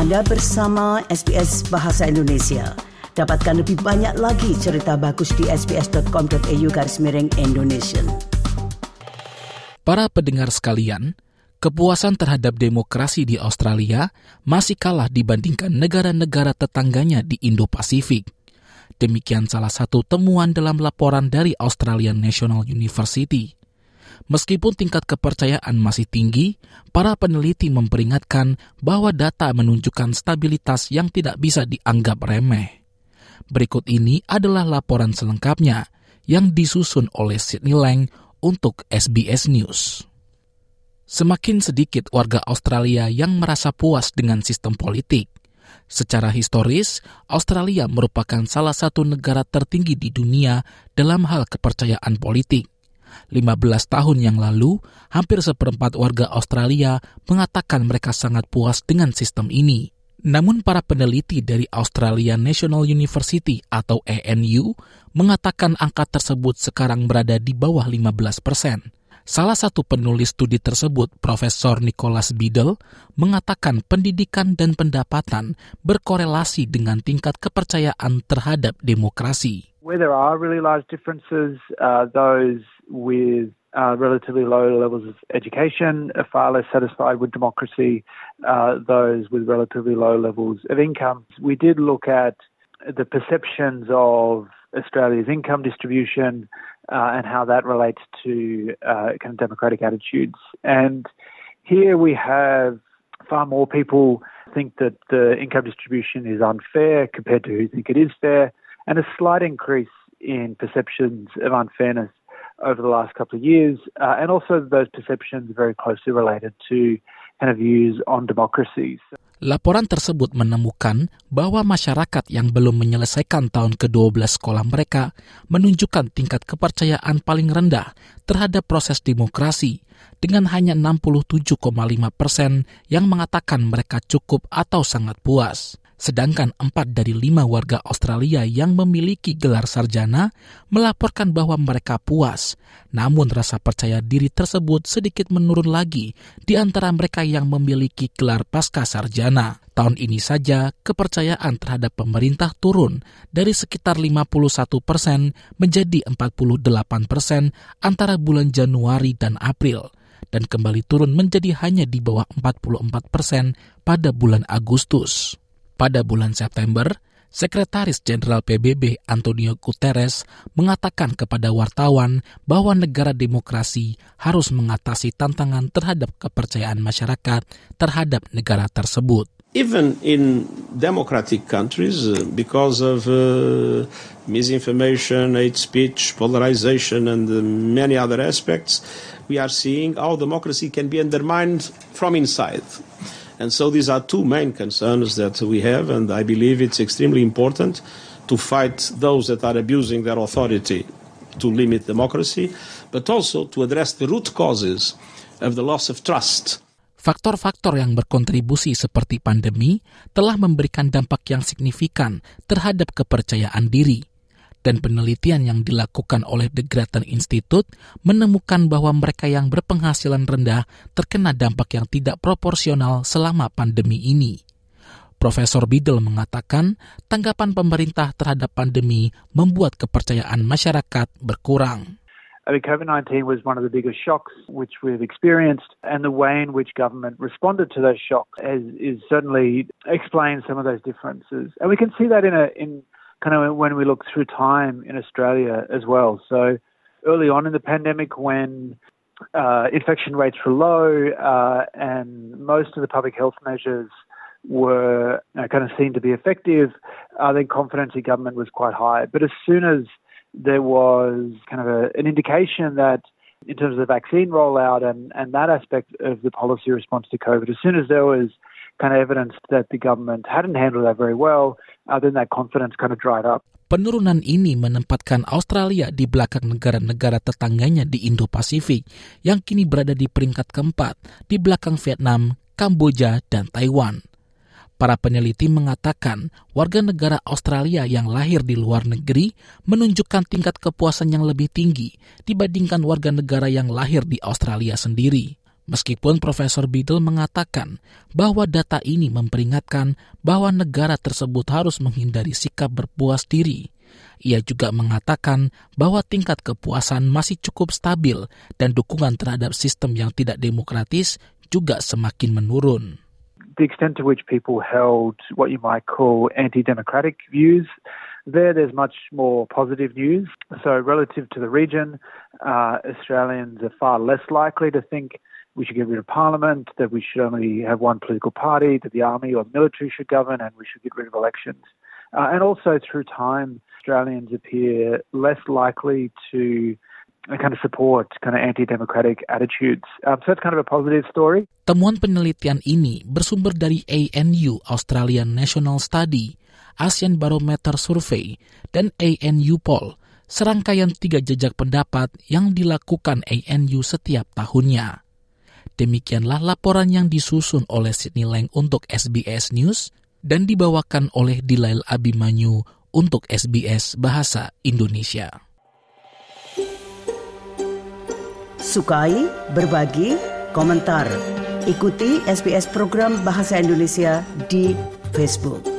Anda bersama SBS Bahasa Indonesia. Dapatkan lebih banyak lagi cerita bagus di sbs.com.au garis miring Indonesia. Para pendengar sekalian, kepuasan terhadap demokrasi di Australia masih kalah dibandingkan negara-negara tetangganya di Indo-Pasifik. Demikian salah satu temuan dalam laporan dari Australian National University. Meskipun tingkat kepercayaan masih tinggi, para peneliti memperingatkan bahwa data menunjukkan stabilitas yang tidak bisa dianggap remeh. Berikut ini adalah laporan selengkapnya yang disusun oleh Sydney Lang untuk SBS News. Semakin sedikit warga Australia yang merasa puas dengan sistem politik. Secara historis, Australia merupakan salah satu negara tertinggi di dunia dalam hal kepercayaan politik. 15 tahun yang lalu, hampir seperempat warga Australia mengatakan mereka sangat puas dengan sistem ini. Namun para peneliti dari Australia National University atau ANU mengatakan angka tersebut sekarang berada di bawah 15 persen. Salah satu penulis studi tersebut, Profesor Nicholas Biddle, mengatakan pendidikan dan pendapatan berkorelasi dengan tingkat kepercayaan terhadap demokrasi. Where there are really large differences, uh, those with uh, relatively low levels of education are far less satisfied with democracy. Uh, those with relatively low levels of income. We did look at the perceptions of Australia's income distribution uh, and how that relates to uh, kind of democratic attitudes. And here we have far more people think that the income distribution is unfair compared to who think it is fair, and a slight increase in perceptions of unfairness over the last couple of years, and also those perceptions are very closely related to kind of views on. Laporan tersebut menemukan bahwa masyarakat yang belum menyelesaikan tahun ke-12 sekolah mereka menunjukkan tingkat kepercayaan paling rendah terhadap proses demokrasi dengan hanya 67,5 persen yang mengatakan mereka cukup atau sangat puas. Sedangkan empat dari lima warga Australia yang memiliki gelar sarjana melaporkan bahwa mereka puas. Namun rasa percaya diri tersebut sedikit menurun lagi di antara mereka yang memiliki gelar pasca sarjana. Tahun ini saja kepercayaan terhadap pemerintah turun dari sekitar 51 persen menjadi 48 persen antara bulan Januari dan April dan kembali turun menjadi hanya di bawah 44 persen pada bulan Agustus. Pada bulan September, Sekretaris Jenderal PBB Antonio Guterres mengatakan kepada wartawan bahwa negara demokrasi harus mengatasi tantangan terhadap kepercayaan masyarakat terhadap negara tersebut. Even in democratic countries, uh, because of uh, misinformation, hate speech, polarization, and uh, many other aspects, we are seeing how democracy can be undermined from inside. And so these are two main concerns that we have, and I believe it's extremely important to fight those that are abusing their authority to limit democracy, but also to address the root causes of the loss of trust. Faktor-faktor yang berkontribusi seperti pandemi telah memberikan dampak yang signifikan terhadap kepercayaan diri dan penelitian yang dilakukan oleh The Grattan Institute menemukan bahwa mereka yang berpenghasilan rendah terkena dampak yang tidak proporsional selama pandemi ini. Profesor Biddle mengatakan tanggapan pemerintah terhadap pandemi membuat kepercayaan masyarakat berkurang. I mean, COVID 19 was one of the biggest shocks which we've experienced, and the way in which government responded to those shocks is certainly explains some of those differences. And we can see that in, a, in kind of when we look through time in Australia as well. So early on in the pandemic, when uh, infection rates were low uh, and most of the public health measures were you know, kind of seen to be effective, uh, then confidence in government was quite high. But as soon as there was kind of a, an indication that in terms of the vaccine rollout and, and that aspect of the policy response to COVID, as soon as there was kind of evidence that the government hadn't handled that very well, then that confidence kind of dried up. Penurunan ini menempatkan Australia di belakang negara-negara tetangganya di Indo-Pasifik yang kini berada di peringkat keempat di belakang Vietnam, Kamboja, dan Taiwan. Para peneliti mengatakan warga negara Australia yang lahir di luar negeri menunjukkan tingkat kepuasan yang lebih tinggi dibandingkan warga negara yang lahir di Australia sendiri. Meskipun Profesor Biddle mengatakan bahwa data ini memperingatkan bahwa negara tersebut harus menghindari sikap berpuas diri, ia juga mengatakan bahwa tingkat kepuasan masih cukup stabil dan dukungan terhadap sistem yang tidak demokratis juga semakin menurun. The extent to which people held what you might call anti-democratic views There, there's much more positive news. So, relative to the region, uh, Australians are far less likely to think we should get rid of parliament, that we should only have one political party, that the army or the military should govern, and we should get rid of elections. Uh, and also, through time, Australians appear less likely to kind of support kind of anti-democratic attitudes. Um, so that's kind of a positive story. Temuan penelitian ini bersumber dari ANU Australian National Study Asian Barometer Survey, dan ANU Poll, serangkaian tiga jejak pendapat yang dilakukan ANU setiap tahunnya. Demikianlah laporan yang disusun oleh Sydney Lang untuk SBS News dan dibawakan oleh Dilail Abimanyu untuk SBS Bahasa Indonesia. Sukai, berbagi, komentar. Ikuti SBS program Bahasa Indonesia di Facebook.